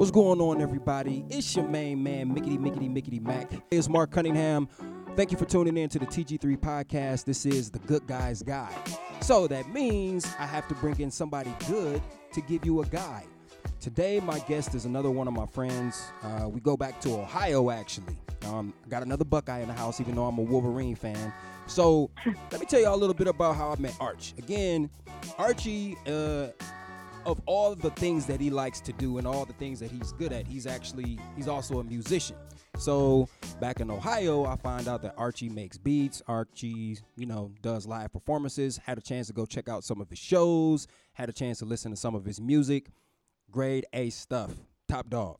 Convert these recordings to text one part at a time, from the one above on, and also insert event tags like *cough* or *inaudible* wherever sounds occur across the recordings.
What's going on, everybody? It's your main man, Mickety Mickety Mickety Mac. It's Mark Cunningham. Thank you for tuning in to the TG3 podcast. This is the Good Guys Guide. So that means I have to bring in somebody good to give you a guide. Today, my guest is another one of my friends. Uh, we go back to Ohio, actually. Um, got another Buckeye in the house, even though I'm a Wolverine fan. So *laughs* let me tell you all a little bit about how I met Arch. Again, Archie. Uh, of all the things that he likes to do and all the things that he's good at, he's actually he's also a musician. So back in Ohio, I find out that Archie makes beats. Archie, you know, does live performances. Had a chance to go check out some of his shows. Had a chance to listen to some of his music. Grade A stuff. Top dog.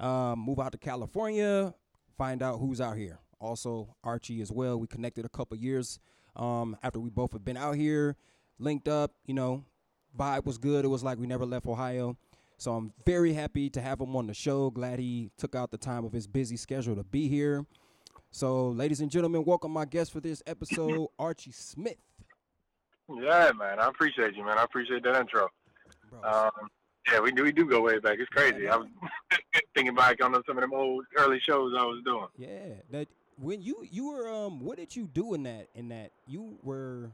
Um, move out to California. Find out who's out here. Also Archie as well. We connected a couple years um, after we both have been out here. Linked up. You know, vibe was good. It was like we never left Ohio. So I'm very happy to have him on the show. Glad he took out the time of his busy schedule to be here. So, ladies and gentlemen, welcome my guest for this episode, *laughs* Archie Smith. Yeah, man. I appreciate you, man. I appreciate that intro. Um, yeah, we do. We do go way back. It's crazy. Yeah, I was *laughs* thinking back on some of them old early shows I was doing. Yeah, that when you you were um, what did you do in that? In that you were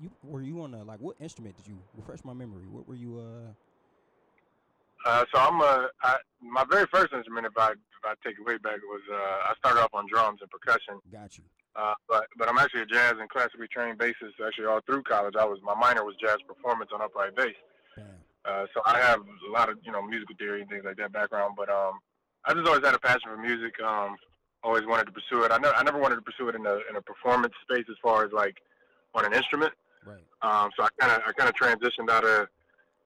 you were you on a like what instrument did you refresh my memory? What were you uh? Uh, so I'm a I, my very first instrument, if I if I take it way back, was uh, I started off on drums and percussion. Got you. Uh, but but I'm actually a jazz and classically trained bassist. Actually, all through college, I was my minor was jazz performance on upright bass. Uh, so I have a lot of you know musical theory and things like that background. But um, I just always had a passion for music. Um, always wanted to pursue it. I never I never wanted to pursue it in a in a performance space as far as like on an instrument. Right. Um, so I kind of I kind of transitioned out of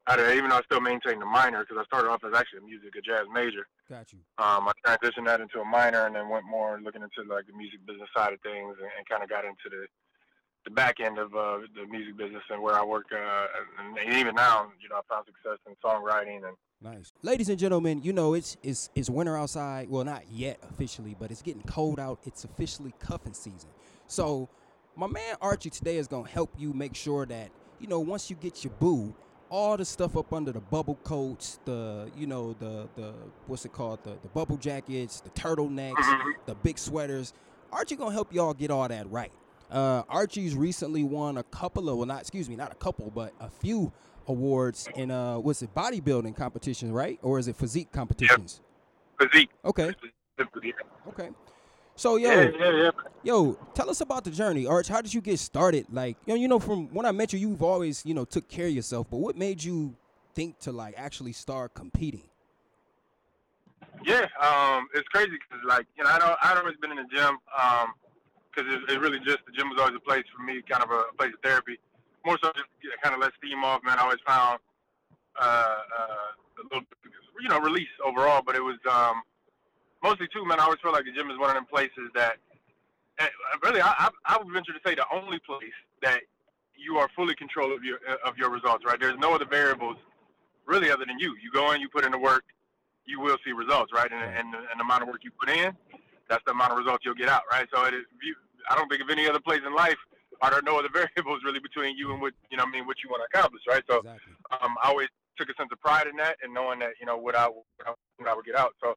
out of even though I still maintained the minor because I started off as actually a music a jazz major. Got you. Um, I transitioned that into a minor and then went more looking into like the music business side of things and, and kind of got into the the back end of uh, the music business and where I work. Uh, and even now, you know, I found success in songwriting and. Nice, ladies and gentlemen. You know it's it's it's winter outside. Well, not yet officially, but it's getting cold out. It's officially cuffing season. So my man Archie today is gonna help you make sure that you know once you get your boo, all the stuff up under the bubble coats, the you know the the what's it called the the bubble jackets, the turtlenecks, mm-hmm. the big sweaters. Archie gonna help y'all get all that right. Uh, Archie's recently won a couple of well not excuse me not a couple but a few awards in uh what's it bodybuilding competitions right or is it physique competitions? Yep. Physique. Okay. Okay. So yo, yeah, yeah, yeah. yo, tell us about the journey, Arch. How did you get started? Like, you know, you know, from when I met you, you've always, you know, took care of yourself. But what made you think to like actually start competing? Yeah, um, it's crazy because like you know, I don't, I'd always been in the gym because um, it's, really just the gym was always a place for me, kind of a, a place of therapy. More so, just you know, kind of let steam off, man. I always found uh, uh, a little, you know, release overall, but it was. Um, mostly too, man. I always feel like the gym is one of them places that, eh, really, I, I, would venture to say the only place that you are fully control of your of your results. Right? There's no other variables really other than you. You go in, you put in the work, you will see results. Right? And and, and the amount of work you put in, that's the amount of results you'll get out. Right? So it is. You, I don't think of any other place in life are there are no other *laughs* variables really between you and what you know. I mean, what you want to accomplish. Right? So exactly. um, I always took a sense of pride in that and knowing that you know what I what I would get out. So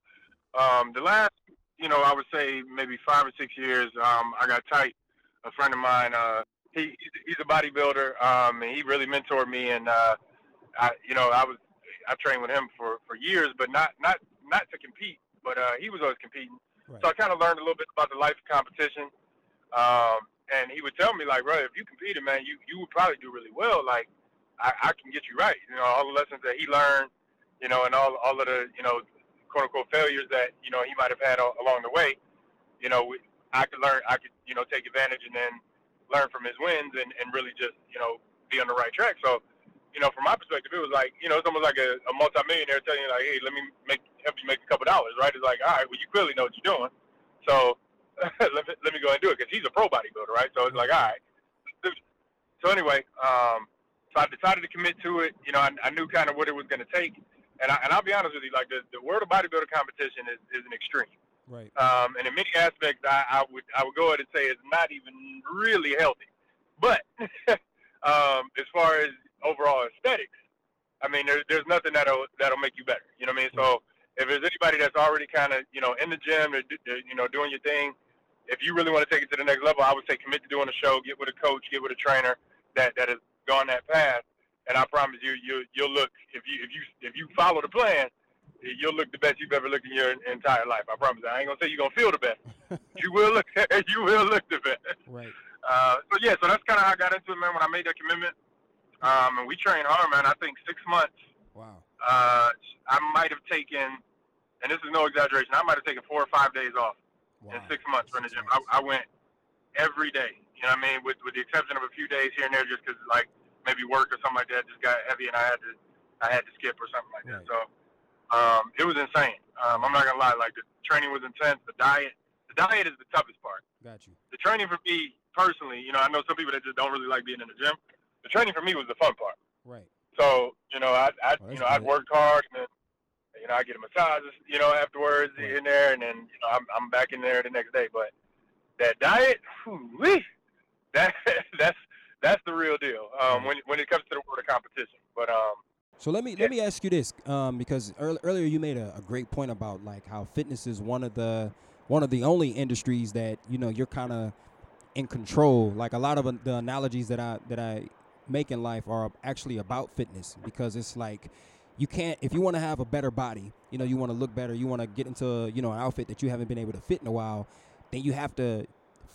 um, the last, you know, I would say maybe five or six years, um, I got tight. A friend of mine, uh, he he's a bodybuilder, um, and he really mentored me. And uh, I, you know, I was I trained with him for, for years, but not not not to compete. But uh, he was always competing, right. so I kind of learned a little bit about the life of competition. Um, and he would tell me like, bro, if you competed, man, you you would probably do really well. Like, I, I can get you right. You know, all the lessons that he learned, you know, and all all of the you know quote unquote failures that you know he might have had along the way, you know, I could learn, I could you know take advantage and then learn from his wins and, and really just you know be on the right track. So, you know, from my perspective, it was like you know it's almost like a, a multimillionaire telling you like, hey, let me make help you make a couple dollars, right? It's like, all right, well you clearly know what you're doing, so *laughs* let me let me go and do it because he's a pro bodybuilder, right? So it's like, all right. So anyway, um, so I decided to commit to it. You know, I, I knew kind of what it was going to take and, I, and I'll be honest with you, like the, the world of bodybuilder competition is, is an extreme. Right. Um, and in many aspects, I, I would I would go ahead and say it's not even really healthy. But *laughs* um, as far as overall aesthetics, I mean, there's there's nothing that'll that'll make you better. You know what I mean? So if there's anybody that's already kind of you know in the gym, or, you know, doing your thing, if you really want to take it to the next level, I would say commit to doing a show, get with a coach, get with a trainer that that has gone that path, and I promise you, you you'll look if you if you if you follow the plan, you'll look the best you've ever looked in your entire life. I promise. I ain't gonna say you're gonna feel the best. *laughs* you will look. *laughs* you will look the best. Right. Uh, so yeah, so that's kind of how I got into it, man. When I made that commitment, um, and we trained hard, man. I think six months. Wow. Uh, I might have taken, and this is no exaggeration. I might have taken four or five days off wow. in six months from the gym. I, I went every day. You know what I mean? With with the exception of a few days here and there, just because like maybe work or something like that just got heavy and I had to I had to skip or something like right. that. So um, it was insane. Um, I'm not gonna lie. Like the training was intense. The diet, the diet is the toughest part. Got you. The training for me personally, you know, I know some people that just don't really like being in the gym. The training for me was the fun part. Right. So you know, I, I well, you know, I'd worked hard and then you know, I get a massage, you know, afterwards right. in there, and then you know, I'm I'm back in there the next day. But that diet, whew, that *laughs* that's that's the real deal um, when when it comes to the world of competition. But um, so let me yeah. let me ask you this um, because earlier you made a, a, great point about like how fitness is one of the one of the only industries that you know you're kind of in control. Like a lot of the analogies that I that I make in life are actually about fitness because it's like you can't if you want to have a better body, you know, you want to look better, you want to get into you know an outfit that you haven't been able to fit in a while, then you have to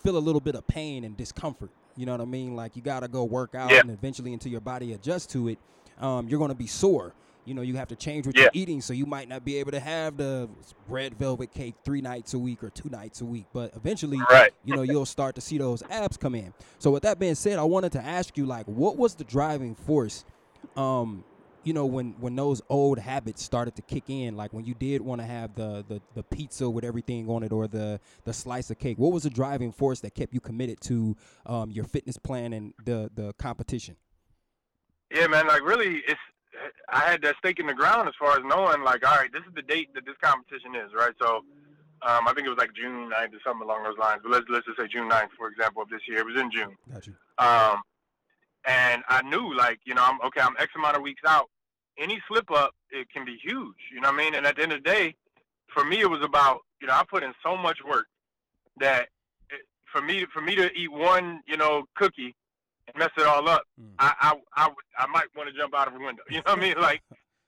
feel a little bit of pain and discomfort you know what I mean? Like you gotta go work out, yeah. and eventually, until your body adjusts to it, um, you're gonna be sore. You know, you have to change what yeah. you're eating, so you might not be able to have the red velvet cake three nights a week or two nights a week. But eventually, right. you know, you'll start to see those abs come in. So, with that being said, I wanted to ask you, like, what was the driving force um, you know when when those old habits started to kick in like when you did want to have the, the the pizza with everything on it or the the slice of cake what was the driving force that kept you committed to um, your fitness plan and the the competition yeah man like really it's i had that stake in the ground as far as knowing like all right this is the date that this competition is right so um, I think it was like June 9th or something along those lines. But let's let's just say June 9th, for example, of this year. It was in June. Got you. Um, and I knew like, you know, I'm okay, I'm X amount of weeks out. Any slip up, it can be huge. You know what I mean? And at the end of the day, for me, it was about, you know, I put in so much work that it, for me, for me to eat one, you know, cookie and mess it all up, mm. I, I, I, I might want to jump out of a window. *laughs* You know what I mean? Like,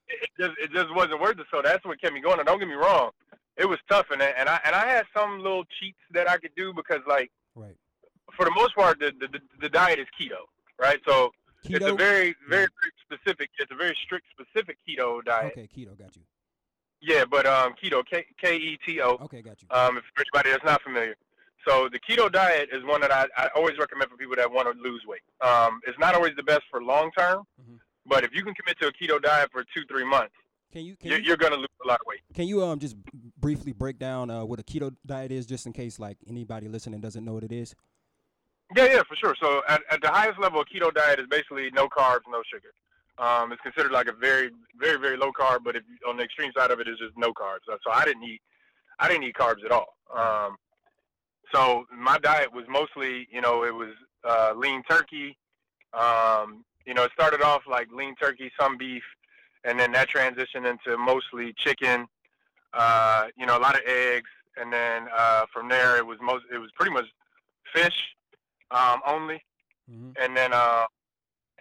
it just, it just wasn't worth it. So that's what kept me going. And don't get me wrong, it was tough, and and I, and I had some little cheats that I could do because, like, right. for the most part, the, the, the diet is keto right? So keto? it's a very, very, specific. It's a very strict, specific keto diet. Okay, keto, got you. Yeah, but um, keto, K K E T O. Okay, got you. Um, if for anybody that's not familiar, so the keto diet is one that I, I always recommend for people that want to lose weight. Um, it's not always the best for long term, mm-hmm. but if you can commit to a keto diet for two, three months, can you? Can you're, you're gonna lose a lot of weight. Can you um just briefly break down uh, what a keto diet is, just in case like anybody listening doesn't know what it is? Yeah, yeah, for sure. So at, at the highest level, a keto diet is basically no carbs, no sugar. Um, it's considered like a very, very, very low carb, but if on the extreme side of it is just no carbs. So I didn't eat, I didn't eat carbs at all. Um, so my diet was mostly, you know, it was uh, lean turkey. Um, you know, it started off like lean turkey, some beef, and then that transitioned into mostly chicken. Uh, you know, a lot of eggs, and then uh, from there it was most, it was pretty much fish um, only, mm-hmm. and then uh,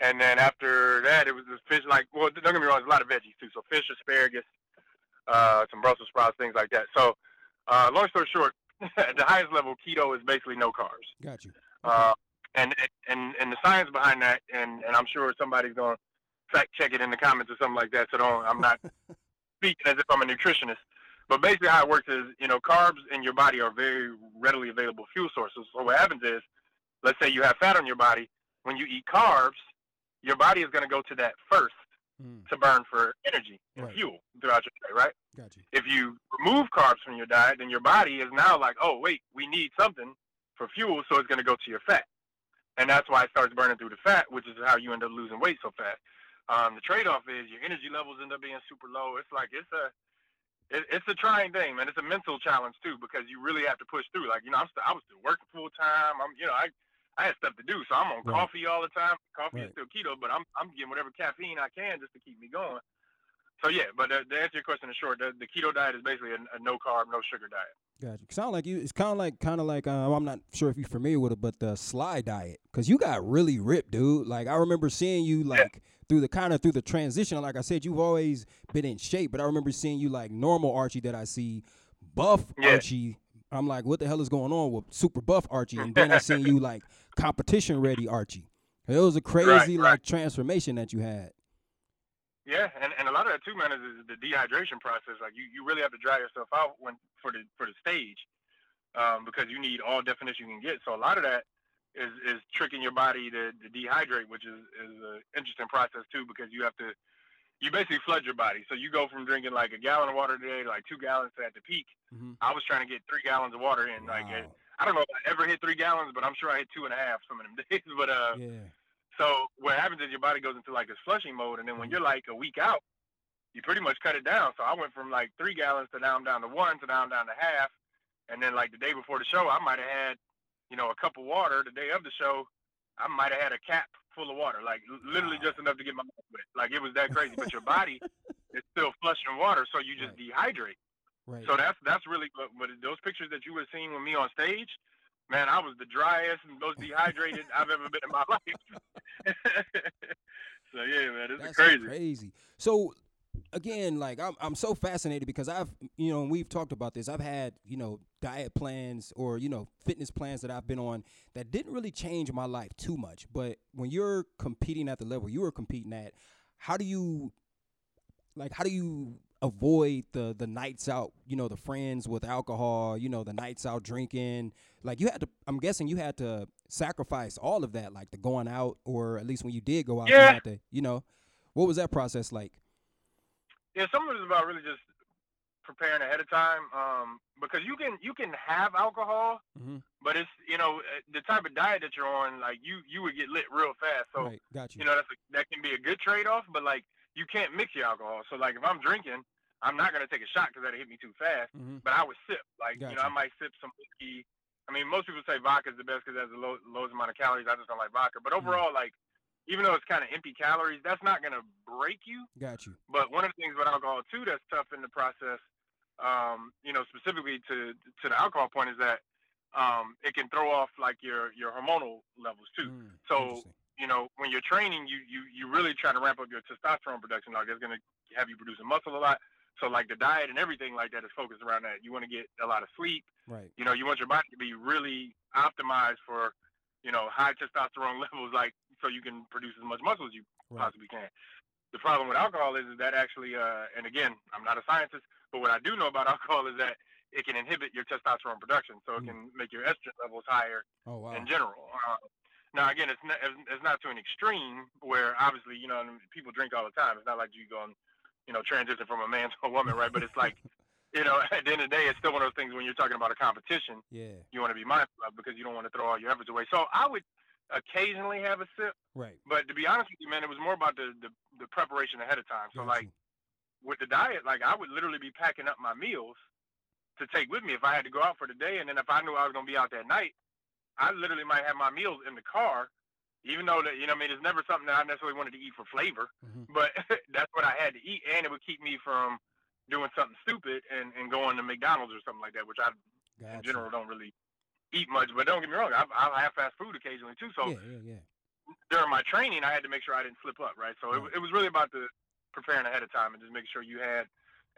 and then after that it was just fish. Like, well, don't get me wrong, there's a lot of veggies too. So fish, asparagus, uh, some Brussels sprouts, things like that. So, uh, long story short, *laughs* at the highest level, keto is basically no carbs. Got you. Okay. Uh, and and and the science behind that, and and I'm sure somebody's going to fact check it in the comments or something like that. So don't. I'm not *laughs* speaking as if I'm a nutritionist. But basically, how it works is, you know, carbs in your body are very readily available fuel sources. So what happens is, let's say you have fat on your body, when you eat carbs, your body is going to go to that first mm. to burn for energy and right. fuel throughout your day, right? Gotcha. If you remove carbs from your diet, then your body is now like, oh, wait, we need something for fuel, so it's going to go to your fat. And that's why it starts burning through the fat, which is how you end up losing weight so fast. Um, the trade-off is your energy levels end up being super low. It's like it's a it, it's a trying thing, man. It's a mental challenge too because you really have to push through. Like you know, I'm st- I was still working full time. I'm you know I I had stuff to do, so I'm on right. coffee all the time. Coffee right. is still keto, but I'm I'm getting whatever caffeine I can just to keep me going. so yeah, but uh, to answer your question in short, the, the keto diet is basically a, a, no carb, no sugar diet. Gotcha. Sound like you. It's kind of like, kind of like. Um, I'm not sure if you're familiar with it, but the Sly diet, because you got really ripped, dude. Like I remember seeing you like yeah. through the kind of through the transition. Like I said, you've always been in shape, but I remember seeing you like normal Archie that I see, buff yeah. Archie. I'm like, what the hell is going on with super buff Archie? And then I seen you *laughs* like competition ready Archie. It was a crazy right, right. like transformation that you had. Yeah, and, and a lot of that too, man, is, is the dehydration process. Like you, you really have to dry yourself out when for the for the stage, um, because you need all definition you can get. So a lot of that is is tricking your body to, to dehydrate, which is is an interesting process too, because you have to you basically flood your body. So you go from drinking like a gallon of water today, to like two gallons at the peak. Mm-hmm. I was trying to get three gallons of water in. Wow. Like I don't know if I ever hit three gallons, but I'm sure I hit two and a half some of them *laughs* days. But uh, yeah so what happens is your body goes into like this flushing mode, and then when mm-hmm. you're like a week out, you pretty much cut it down. So I went from like three gallons to now I'm down to one, to now I'm down to half, and then like the day before the show, I might have had, you know, a cup of water. The day of the show, I might have had a cap full of water, like literally just enough to get my mouth wet. Like it was that crazy. but your *laughs* body is still flushing water, so you just right. dehydrate. Right. So that's that's really but, but those pictures that you were seeing with me on stage, man, I was the driest and most dehydrated I've ever been in my *laughs* life. *laughs* so yeah, man, it's That's crazy. Crazy. So again, like I'm I'm so fascinated because I've you know, and we've talked about this. I've had, you know, diet plans or, you know, fitness plans that I've been on that didn't really change my life too much. But when you're competing at the level you were competing at, how do you like how do you avoid the the nights out, you know, the friends with alcohol, you know, the nights out drinking. Like you had to I'm guessing you had to sacrifice all of that, like the going out or at least when you did go out, yeah. you had to, you know. What was that process like? Yeah, some of it is about really just preparing ahead of time. Um, because you can you can have alcohol, mm-hmm. but it's you know uh, the type of diet that you're on, like you you would get lit real fast. So right, got you. you know that's a, that can be a good trade off, but like you can't mix your alcohol. So like if I'm drinking, I'm not gonna take a shot because that'll hit me too fast. Mm-hmm. But I would sip, like gotcha. you know, I might sip some whiskey. I mean, most people say vodka is the best because it has the low, lowest amount of calories. I just don't like vodka. But mm-hmm. overall, mm-hmm. like even though it's kind of empty calories, that's not gonna break you. Got you. But one of the things with alcohol too that's tough in the process, um, you know, specifically to to the alcohol point is that um, it can throw off like your your hormonal levels too. Mm, so you know, when you're training, you you you really try to ramp up your testosterone production. Like it's gonna have you producing muscle a lot. So like the diet and everything like that is focused around that. You want to get a lot of sleep. Right. You know, you want your body to be really optimized for, you know, high testosterone *laughs* levels, like so you can produce as much muscle as you right. possibly can. The problem with alcohol is, is that actually, uh, and again, I'm not a scientist, but what I do know about *laughs* alcohol is that it can inhibit your testosterone production, so it mm. can make your estrogen levels higher oh, wow. in general. Uh, now, again, it's not, it's not to an extreme where obviously, you know, people drink all the time. It's not like you go and you know, transition from a man to a woman, right? But it's like, you know, *laughs* at the end of the day, it's still one of those things when you're talking about a competition. Yeah. You want to be mindful of because you don't want to throw all your efforts away. So I would occasionally have a sip. Right. But to be honest with you, man, it was more about the the, the preparation ahead of time. So like with the diet, like I would literally be packing up my meals to take with me if I had to go out for the day, and then if I knew I was gonna be out that night, I literally might have my meals in the car even though that you know, I mean, it's never something that I necessarily wanted to eat for flavor, mm-hmm. but *laughs* that's what I had to eat, and it would keep me from doing something stupid and, and going to McDonald's or something like that, which I gotcha. in general don't really eat much. But don't get me wrong, I, I have fast food occasionally too. So yeah, yeah, yeah. during my training, I had to make sure I didn't slip up, right? So right. It, it was really about the preparing ahead of time and just making sure you had,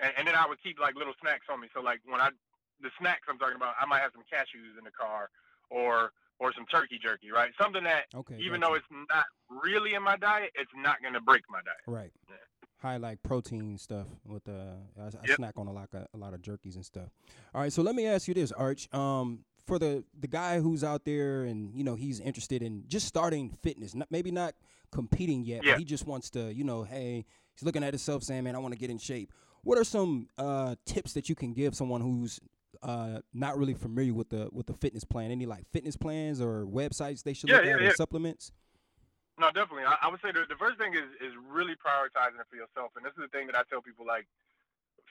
and, and then I would keep like little snacks on me. So like when I the snacks I'm talking about, I might have some cashews in the car or or some turkey jerky, right? Something that okay, even though it's not really in my diet, it's not going to break my diet. Right. Yeah. High like protein stuff with the uh, I, I yep. snack on a lot of, a lot of jerkies and stuff. All right, so let me ask you this, Arch. Um, for the the guy who's out there and you know he's interested in just starting fitness, not, maybe not competing yet, yeah. but he just wants to, you know, hey, he's looking at himself saying, man, I want to get in shape. What are some uh, tips that you can give someone who's uh, not really familiar with the with the fitness plan. Any like fitness plans or websites they should yeah, look yeah, at yeah. or supplements? No, definitely. I, I would say the, the first thing is is really prioritizing it for yourself, and this is the thing that I tell people like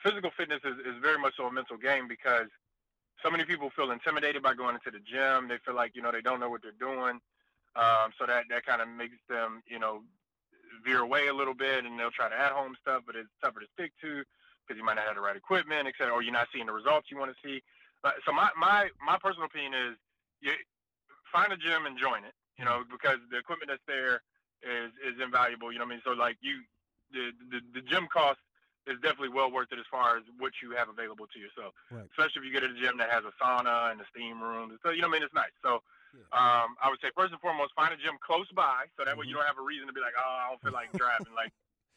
physical fitness is, is very much so a mental game because so many people feel intimidated by going into the gym. They feel like you know they don't know what they're doing, um, so that that kind of makes them you know veer away a little bit, and they'll try to at-home stuff, but it's tougher to stick to because you might not have the right equipment, et cetera, or you're not seeing the results you want to see. But, so my, my my personal opinion is, you find a gym and join it. You know, because the equipment that's there is is invaluable. You know what I mean? So like you, the the, the gym cost is definitely well worth it as far as what you have available to yourself. Right. Especially if you get at a gym that has a sauna and a steam room. So you know what I mean? It's nice. So um, I would say first and foremost, find a gym close by, so that way you mm-hmm. don't have a reason to be like, oh, I don't feel like *laughs* driving. like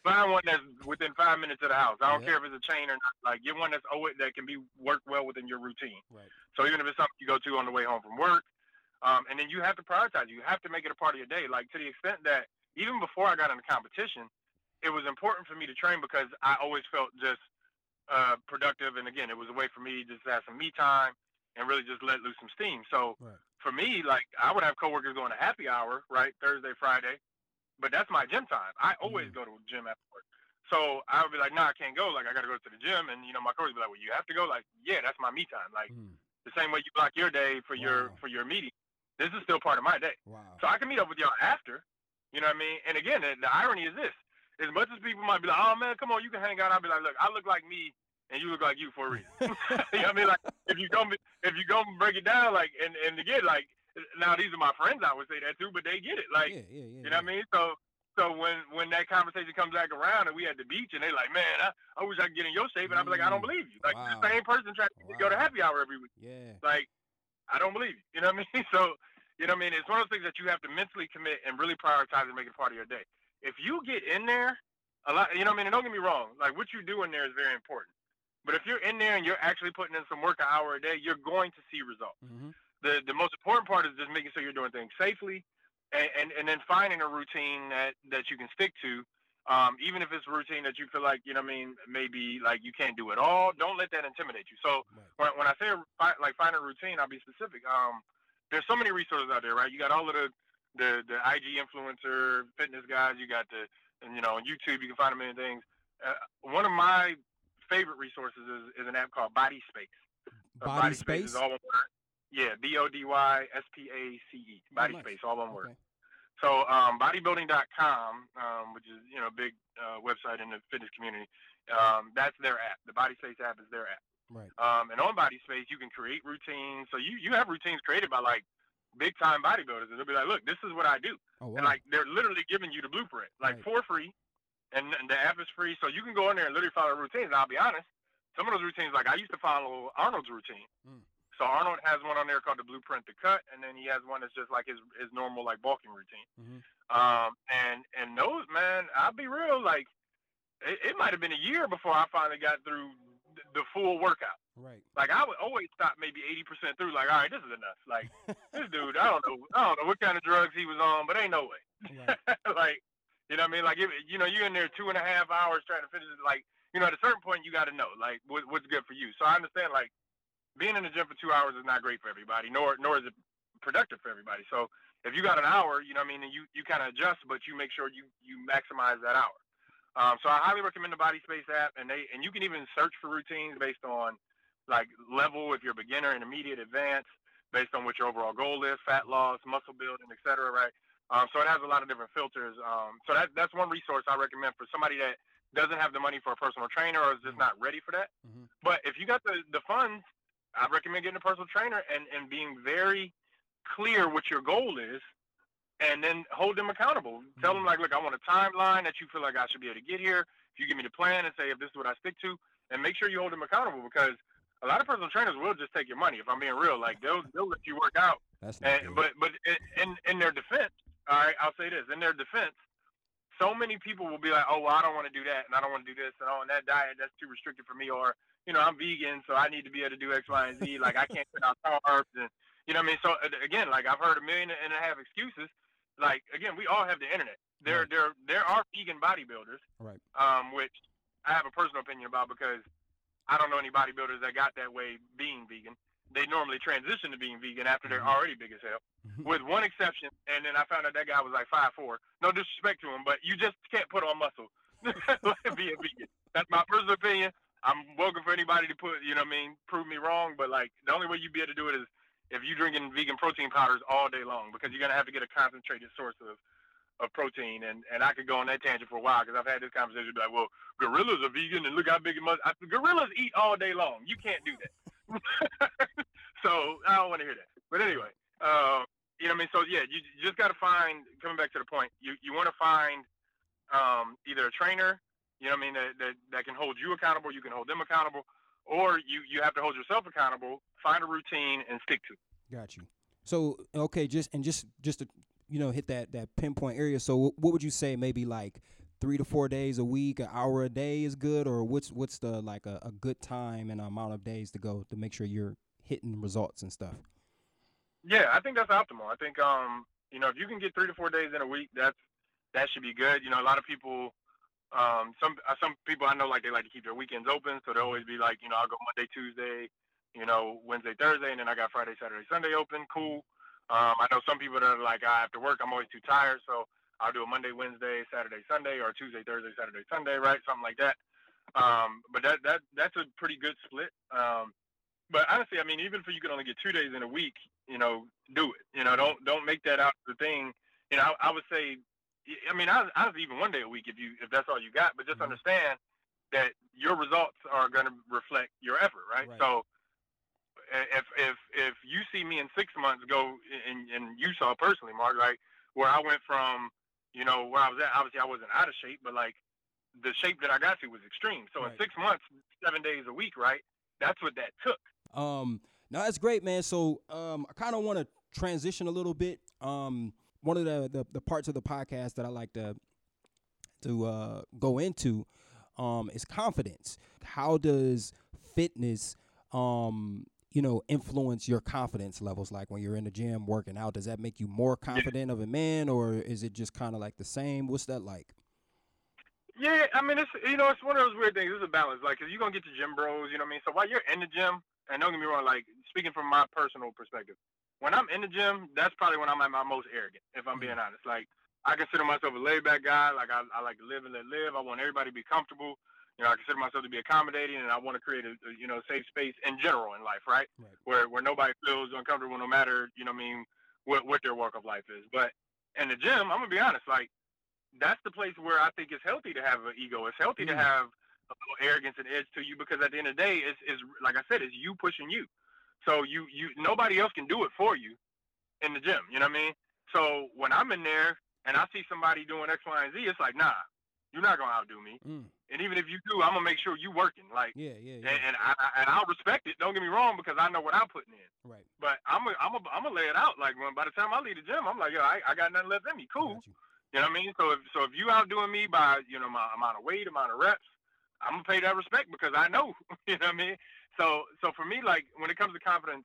find one that's within five minutes of the house. I don't yeah. care if it's a chain or not. Like get one that's oh that can be worked well within your routine. Right. So even if it's something you go to on the way home from work, um, and then you have to prioritize. You have to make it a part of your day. Like to the extent that even before I got into competition, it was important for me to train because I always felt just uh, productive. And again, it was a way for me just to have some me time and really just let loose some steam. So right. for me, like I would have coworkers going to happy hour, right, Thursday, Friday, but that's my gym time. I always mm. go to the gym after work. So I would be like, no, nah, I can't go. Like I got to go to the gym, and you know, my coach would be like, well, you have to go. Like, yeah, that's my me time. Like mm. the same way you block your day for wow. your for your meeting, this is still part of my day. Wow. So I can meet up with y'all after. You know what I mean? And again, the, the irony is this: as much as people might be like, "Oh man, come on, you can hang out," I'll be like, "Look, I look like me, and you look like you for a reason." *laughs* you know what I mean? Like if you go if you go break it down, like and and again, like now these are my friends, I would say that too, but they get it. Like yeah, yeah, yeah, you know what I mean? So so when when that conversation comes back around and we at the beach and they like, man, I, I wish I could get in your shape, and I'm like, I don't mm. believe you. Like wow. the same person trying to wow. go to happy hour every week. Yeah. Like I don't believe you. You know what I mean? *laughs* So, you know what I mean? It's one of those things that you have to mentally commit and really prioritize and make it part of your day. If you get in there, a lot, you know what I mean? And don't get me wrong, like what you do in there is very important. But if you're in there and you're actually putting in some work an hour a day, you're going to see results. Mm-hmm. The the most important part is just making sure you're doing things safely, and, and, and then finding a routine that that you can stick to um, even if it's a routine that you feel like, you know what I mean, maybe like you can't do it all, don't let that intimidate you. So right. when, when I say like find a routine, I'll be specific. Um, there's so many resources out there, right? You got all of the, the, the IG influencer fitness guys. You got the, and you know, on YouTube, you can find a million things. Uh, one of my favorite resources is, is an app called Body Space. Uh, Body, Body Space? Space is all. Yeah, B O D Y S P A C E. Body oh, nice. Space, all one okay. word. So um, bodybuilding.com, um, which is you know a big uh, website in the fitness community, um, that's their app. The Body Space app is their app. Right. Um, and on Body Space, you can create routines. So you you have routines created by like big time bodybuilders, and they'll be like, "Look, this is what I do," oh, wow. and like they're literally giving you the blueprint, like right. for free, and, and the app is free, so you can go in there and literally follow routines. And I'll be honest, some of those routines, like I used to follow Arnold's routine. Mm. So Arnold has one on there called the Blueprint to Cut, and then he has one that's just like his his normal like bulking routine. Mm-hmm. Um, and and those man, I'll be real, like it, it might have been a year before I finally got through the, the full workout. Right. Like I would always stop maybe eighty percent through. Like, all right, this is enough. Like this dude, I don't know, I don't know what kind of drugs he was on, but ain't no way. Right. *laughs* like, you know what I mean? Like, if, you know, you're in there two and a half hours trying to finish it. Like, you know, at a certain point, you got to know like what, what's good for you. So I understand like being in the gym for two hours is not great for everybody, nor nor is it productive for everybody. So if you got an hour, you know what I mean, you, you kind of adjust, but you make sure you, you maximize that hour. Um, so I highly recommend the Body Space app, and they and you can even search for routines based on like level if you're beginner, intermediate, advanced, based on what your overall goal is, fat loss, muscle building, etc. Right. Um, so it has a lot of different filters. Um, so that that's one resource I recommend for somebody that doesn't have the money for a personal trainer or is just mm-hmm. not ready for that. Mm-hmm. But if you got the the funds I recommend getting a personal trainer and, and being very clear what your goal is and then hold them accountable. Mm-hmm. Tell them like, look, I want a timeline that you feel like I should be able to get here. If you give me the plan and say if this is what I stick to, and make sure you hold them accountable because a lot of personal trainers will just take your money. If I'm being real, like they'll they'll let you work out. That's and, but but in in their defense, all right, I'll say this: in their defense, so many people will be like, oh, well, I don't want to do that, and I don't want to do this, and oh, and that diet that's too restricted for me, or you know, I'm vegan, so I need to be able to do X, Y, and Z. Like I can't cut out carbs, and you know what I mean. So again, like I've heard a million and a half excuses. Like again, we all have the internet. There, right. there, there are vegan bodybuilders, right? Um, which I have a personal opinion about because I don't know any bodybuilders that got that way being vegan. They normally transition to being vegan after they're mm-hmm. already big as hell. With one exception. And then I found out that guy was like five four. No disrespect to him, but you just can't put on muscle *laughs* be a vegan. That's my personal opinion. I'm welcome for anybody to put, you know what I mean, prove me wrong. But like the only way you'd be able to do it is if you're drinking vegan protein powders all day long because you're gonna have to get a concentrated source of of protein, and and I could go on that tangent for a while because I've had this conversation. Be like, well, gorillas are vegan, and look how big it must. I, gorillas eat all day long. You can't do that. *laughs* so I don't want to hear that. But anyway, uh, you know what I mean. So yeah, you, you just got to find. Coming back to the point, you you want to find um, either a trainer, you know what I mean, that, that that can hold you accountable. You can hold them accountable, or you you have to hold yourself accountable. Find a routine and stick to. it. Got you. So okay, just and just just to you know hit that that pinpoint area. So what would you say? Maybe like three to four days a week, an hour a day is good, or what's what's the like a, a good time and amount of days to go to make sure you're hitting results and stuff. Yeah, I think that's optimal. I think um you know if you can get three to four days in a week, that's that should be good. You know, a lot of people. Um, some uh, some people I know like they like to keep their weekends open, so they'll always be like, you know, I'll go Monday, Tuesday, you know, Wednesday, Thursday, and then I got Friday, Saturday, Sunday open. Cool. Um, I know some people that are like, I have to work. I'm always too tired, so I'll do a Monday, Wednesday, Saturday, Sunday, or Tuesday, Thursday, Saturday, Sunday, right? Something like that. Um, but that that that's a pretty good split. Um, but honestly, I mean, even if you could only get two days in a week, you know, do it. You know, don't don't make that out the thing. You know, I, I would say, I mean, I, I was even one day a week if you if that's all you got. But just Mhm. understand that your results are going to reflect your effort, right? Right. So if if if you see me in six months go and and you saw personally, Mark, like where I went from, you know, where I was at. Obviously, I wasn't out of shape, but like the shape that I got to was extreme. So Right. in six months, seven days a week, right? That's what that took. Um, no, that's great, man. So, um, I kind of want to transition a little bit. Um, one of the, the the parts of the podcast that I like to to uh, go into um, is confidence. How does fitness, um, you know, influence your confidence levels? Like when you're in the gym working out, does that make you more confident of a man, or is it just kind of like the same? What's that like? Yeah, I mean, it's you know, it's one of those weird things. It's a balance, like, cause you're gonna get your gym bros, you know what I mean. So while you're in the gym, and don't get me wrong, like speaking from my personal perspective, when I'm in the gym, that's probably when I'm at my most arrogant, if I'm being honest. Like, I consider myself a laid back guy. Like, I, I like to live and let live. I want everybody to be comfortable. You know, I consider myself to be accommodating, and I want to create a, a you know safe space in general in life, right? Right. Where where nobody feels uncomfortable, no matter you know what I mean what what their walk of life is. But in the gym, I'm gonna be honest, like that's the place where I think it's healthy to have an ego. It's healthy to Mm. have a little arrogance and edge to you because at the end of the day, it's, it's like I said, it's you pushing you. So you you nobody else can do it for you in the gym. You know what I mean? So when I'm in there and I see somebody doing X, Y, and Z, it's like, nah, you're not gonna outdo me. Mm. And even if you do, I'm gonna make sure you're working. Like, Yeah, yeah, yeah. and, and I I- and I'll respect it. Don't get me wrong because I know what I'm putting in. right. But I'm a, I'm a, I'm gonna lay it out. Like when by the time I leave the gym, I'm like, yo, I, I got nothing left in me. Cool. You. You know what I mean? So if so if you outdoing me by you know my amount of weight, amount of reps, I'm gonna pay that respect because I know. *laughs* you know what I mean? So so for me, like when it comes to confidence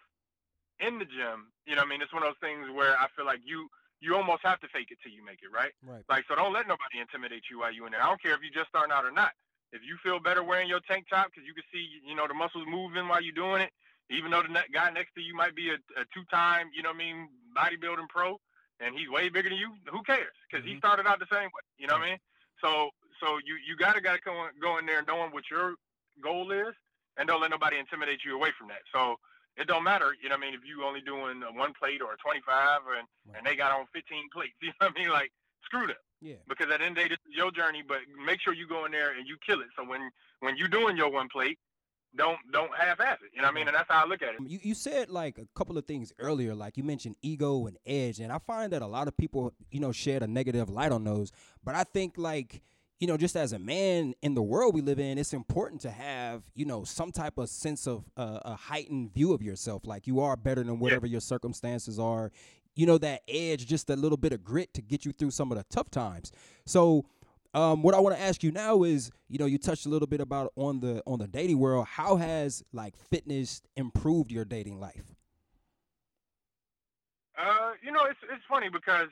in the gym, you know what I mean? It's one of those things where I feel like you you almost have to fake it till you make it, right? Right. Like so, don't let nobody intimidate you while you in there. I don't care if you're just starting out or not. If you feel better wearing your tank top because you can see you know the muscles moving while you're doing it, even though the ne- guy next to you might be a, a two-time you know what I mean bodybuilding pro and he's way bigger than you, who cares? Because he Mhm. started out the same way. You know what I mean? So so you you gotta gotta go go in there knowing what your goal is, and don't let nobody intimidate you away from that. So it don't matter. You know what I mean? If you only doing a one plate or a 25, and Right. and they got on 15 plates. *laughs* You know what I mean? Like screw them. Yeah. Because at the end of the day, this is your journey. But make sure you go in there and you kill it. So when when you doing your one plate, don't don't half-ass it. You know what I mean? And that's how I look at it. You you said like a couple of things earlier, like you mentioned ego and edge, and I find that a lot of people, you know, shed a negative light on those. But I think like you know, just as a man in the world we live in, it's important to have you know some type of sense of uh, a heightened view of yourself, like you are better than whatever your circumstances are. You know that edge, just a little bit of grit to get you through some of the tough times. So um, what I want to ask you now is, you know, you touched a little bit about on the on the dating world. How has like fitness improved your dating life? Uh, you know, it's it's funny because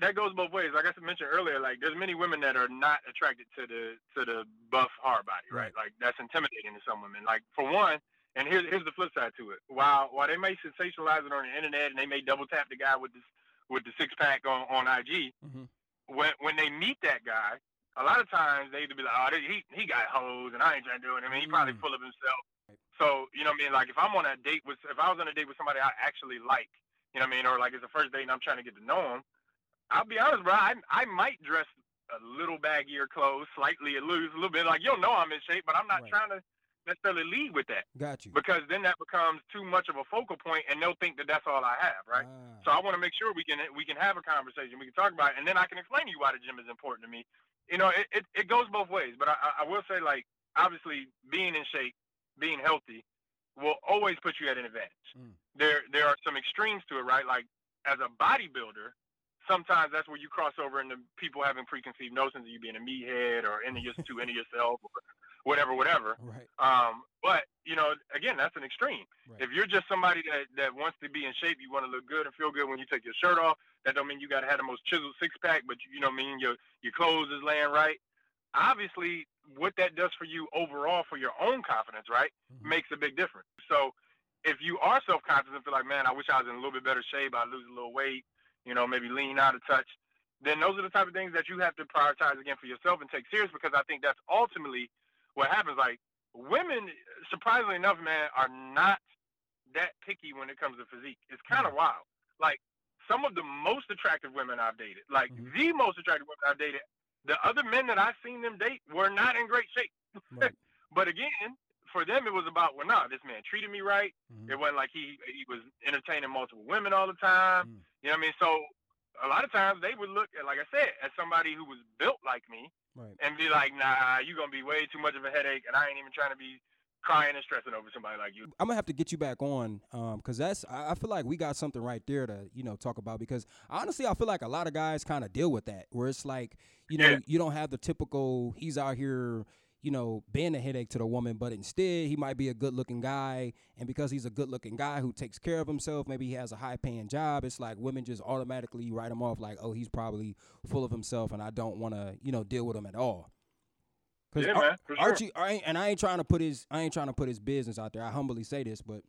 that goes both ways. Like I mentioned earlier, like there's many women that are not attracted to the to the buff hard body, right? Like that's intimidating to some women. Like for one, and here's here's the flip side to it. While while they may sensationalize it on the internet and they may double tap the guy with this with the six pack on on IG, Mm-hmm. when when they meet that guy, a lot of times they either be like, oh, he he got hoes and I ain't trying to do it. I mean, he probably Mm. full of himself. So you know what I mean? Like if I'm on a date with if I was on a date with somebody I actually like, you know what I mean, or like it's a first date and I'm trying to get to know him, I'll be honest, bro. I I might dress a little baggier clothes, slightly loose, a little bit. Like you'll know I'm in shape, but I'm not Right. trying to necessarily lead with that Got you. because then that becomes too much of a focal point, and they'll think that that's all I have, right? Ah, So I want to make sure we can we can have a conversation, we can talk about it, and then I can explain to you why the gym is important to me. You know, it, it, it goes both ways, but I, I- will say, like, obviously, being in shape, being healthy, will always put you at an advantage. Mm. There there are some extremes to it, right? Like as a bodybuilder, sometimes that's where you cross over into people having preconceived notions of you being a meathead or into your too into yourself or whatever, whatever. right. Um, but you know, again, that's an extreme. Right. If you're just somebody that, that wants to be in shape, you want to look good and feel good when you take your shirt off. That don't mean you got to have the most chiseled six pack, but you know, I mean your your clothes is laying right. Obviously, what that does for you overall for your own confidence, right, Mhm. makes a big difference. So, if you are self conscious and feel like, man, I wish I was in a little bit better shape, I lose a little weight, you know, maybe lean out of touch, then those are the type of things that you have to prioritize again for yourself and take serious because I think that's ultimately what happens. Like women, surprisingly enough, man, are not that picky when it comes to physique. It's kind of wild. Like some of the most attractive women I've dated, like Mhm. the most attractive women I've dated, the other men that I've seen them date were not in great shape. Right. *laughs* But again, for them, it was about, well, nah, this man treated me right. Mhm. It wasn't like he he was entertaining multiple women all the time. Mm. You know what I mean? So a lot of times they would look at, like I said, at somebody who was built like me Right. and be like, nah, you're gonna be way too much of a headache, and I ain't even trying to be crying and stressing over somebody like you. I'm gonna have to get you back on, um, because that's I, I feel like we got something right there to you know talk about. Because honestly, I feel like a lot of guys kind of deal with that, where it's like you know Yeah. you don't have the typical he's out here you know being a headache to the woman, but instead he might be a good looking guy, and because he's a good looking guy who takes care of himself, maybe he has a high paying job. It's like women just automatically write him off like, oh, he's probably full of himself, and I don't want to you know deal with him at all. 'Cause Yeah, Ar- man, sure. Archie, I ain't, and I ain't trying to put his, I ain't trying to put his business out there. I humbly say this, but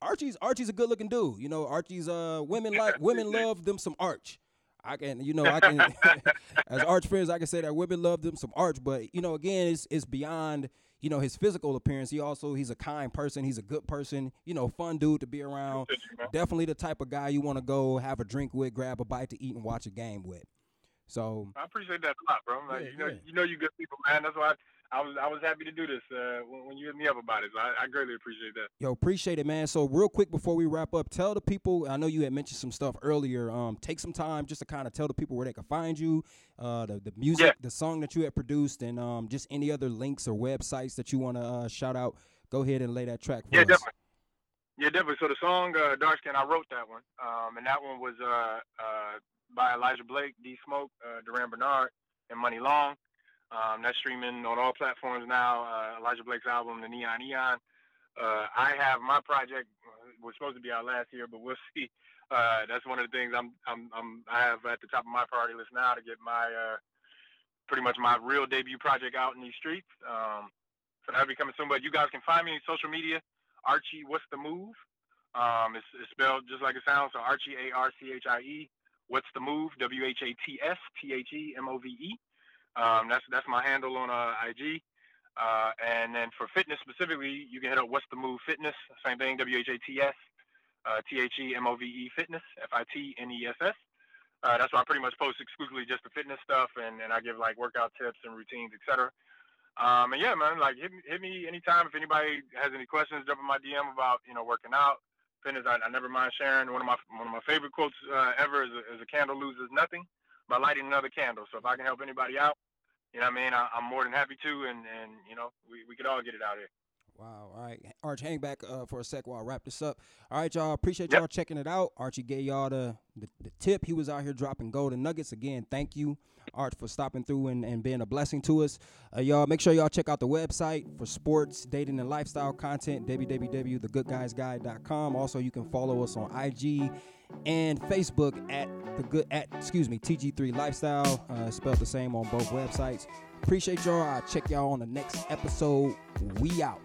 Archie's, Archie's a good looking dude. You know, Archie's, uh, women like, women *laughs* love them some Arch. I can, you know, I can, *laughs* as Arch friends, I can say that women love them some Arch. But you know, again, it's it's beyond, you know, his physical appearance. He also, he's a kind person. He's a good person. You know, fun dude to be around. Definitely the type of guy you want to go have a drink with, grab a bite to eat, and watch a game with. So I appreciate that a lot, bro. Like, Yeah, you know, yeah. you know, you good people, man. That's why I, I was I was happy to do this uh, when, when you hit me up about it. So I, I greatly appreciate that. Yo, appreciate it, man. So real quick before we wrap up, tell the people. I know you had mentioned some stuff earlier. Um, take some time just to kind of tell the people where they can find you, uh, the the music, Yeah. the song that you had produced, and um, just any other links or websites that you want to uh, shout out. Go ahead and lay that track for Yeah, us. definitely. Yeah, definitely. So the song uh, "Dark Skin," I wrote that one, um, and that one was uh, uh, by Elijah Blake, D Smoke, uh, Durand Bernarr, and Money Long. Um, that's streaming on all platforms now. Uh, Elijah Blake's album, "The Neon Neon." Uh, I have my project uh, was supposed to be out last year, but we'll *laughs* see. Uh, that's one of the things I'm, I'm, I'm I have at the top of my priority list now to get my uh, pretty much my real debut project out in these streets. Um, so that'll be coming soon. But you guys can find me on social media. Archie, what's the move? Um, it's, it's spelled just like it sounds. So Archie, A R C H I E. What's the move? W H A T S T H E M O V E. Um, that's that's my handle on uh, IG. Uh, and then for fitness specifically, you can hit up What's the Move Fitness. Same thing. W H A T S uh, T H E M O V E Fitness. F I T N E S S. Uh, that's why I pretty much post exclusively just the fitness stuff, and, and I give like workout tips and routines, etc. Um, and yeah, man, like hit me, hit me anytime if anybody has any questions. Jump in my DM about you know working out, fitness. I, I never mind sharing. One of my one of my favorite quotes uh, ever is a, is a candle loses nothing by lighting another candle. So if I can help anybody out, you know what I mean, I, I'm more than happy to. And and you know we, we could all get it out here. Wow. All right. Arch, hang back uh, for a sec while I wrap this up. All right, y'all. Appreciate Yep. y'all checking it out. Archie gave y'all the, the, the tip. He was out here dropping golden nuggets. Again, thank you, Arch, for stopping through and, and being a blessing to us. Uh, y'all, make sure y'all check out the website for sports, dating, and lifestyle content, www.thegoodguysguide.com. Also, you can follow us on IG and Facebook at the good at excuse me TG3 Lifestyle, uh, spelled the same on both websites. Appreciate y'all. I'll check y'all on the next episode. We out.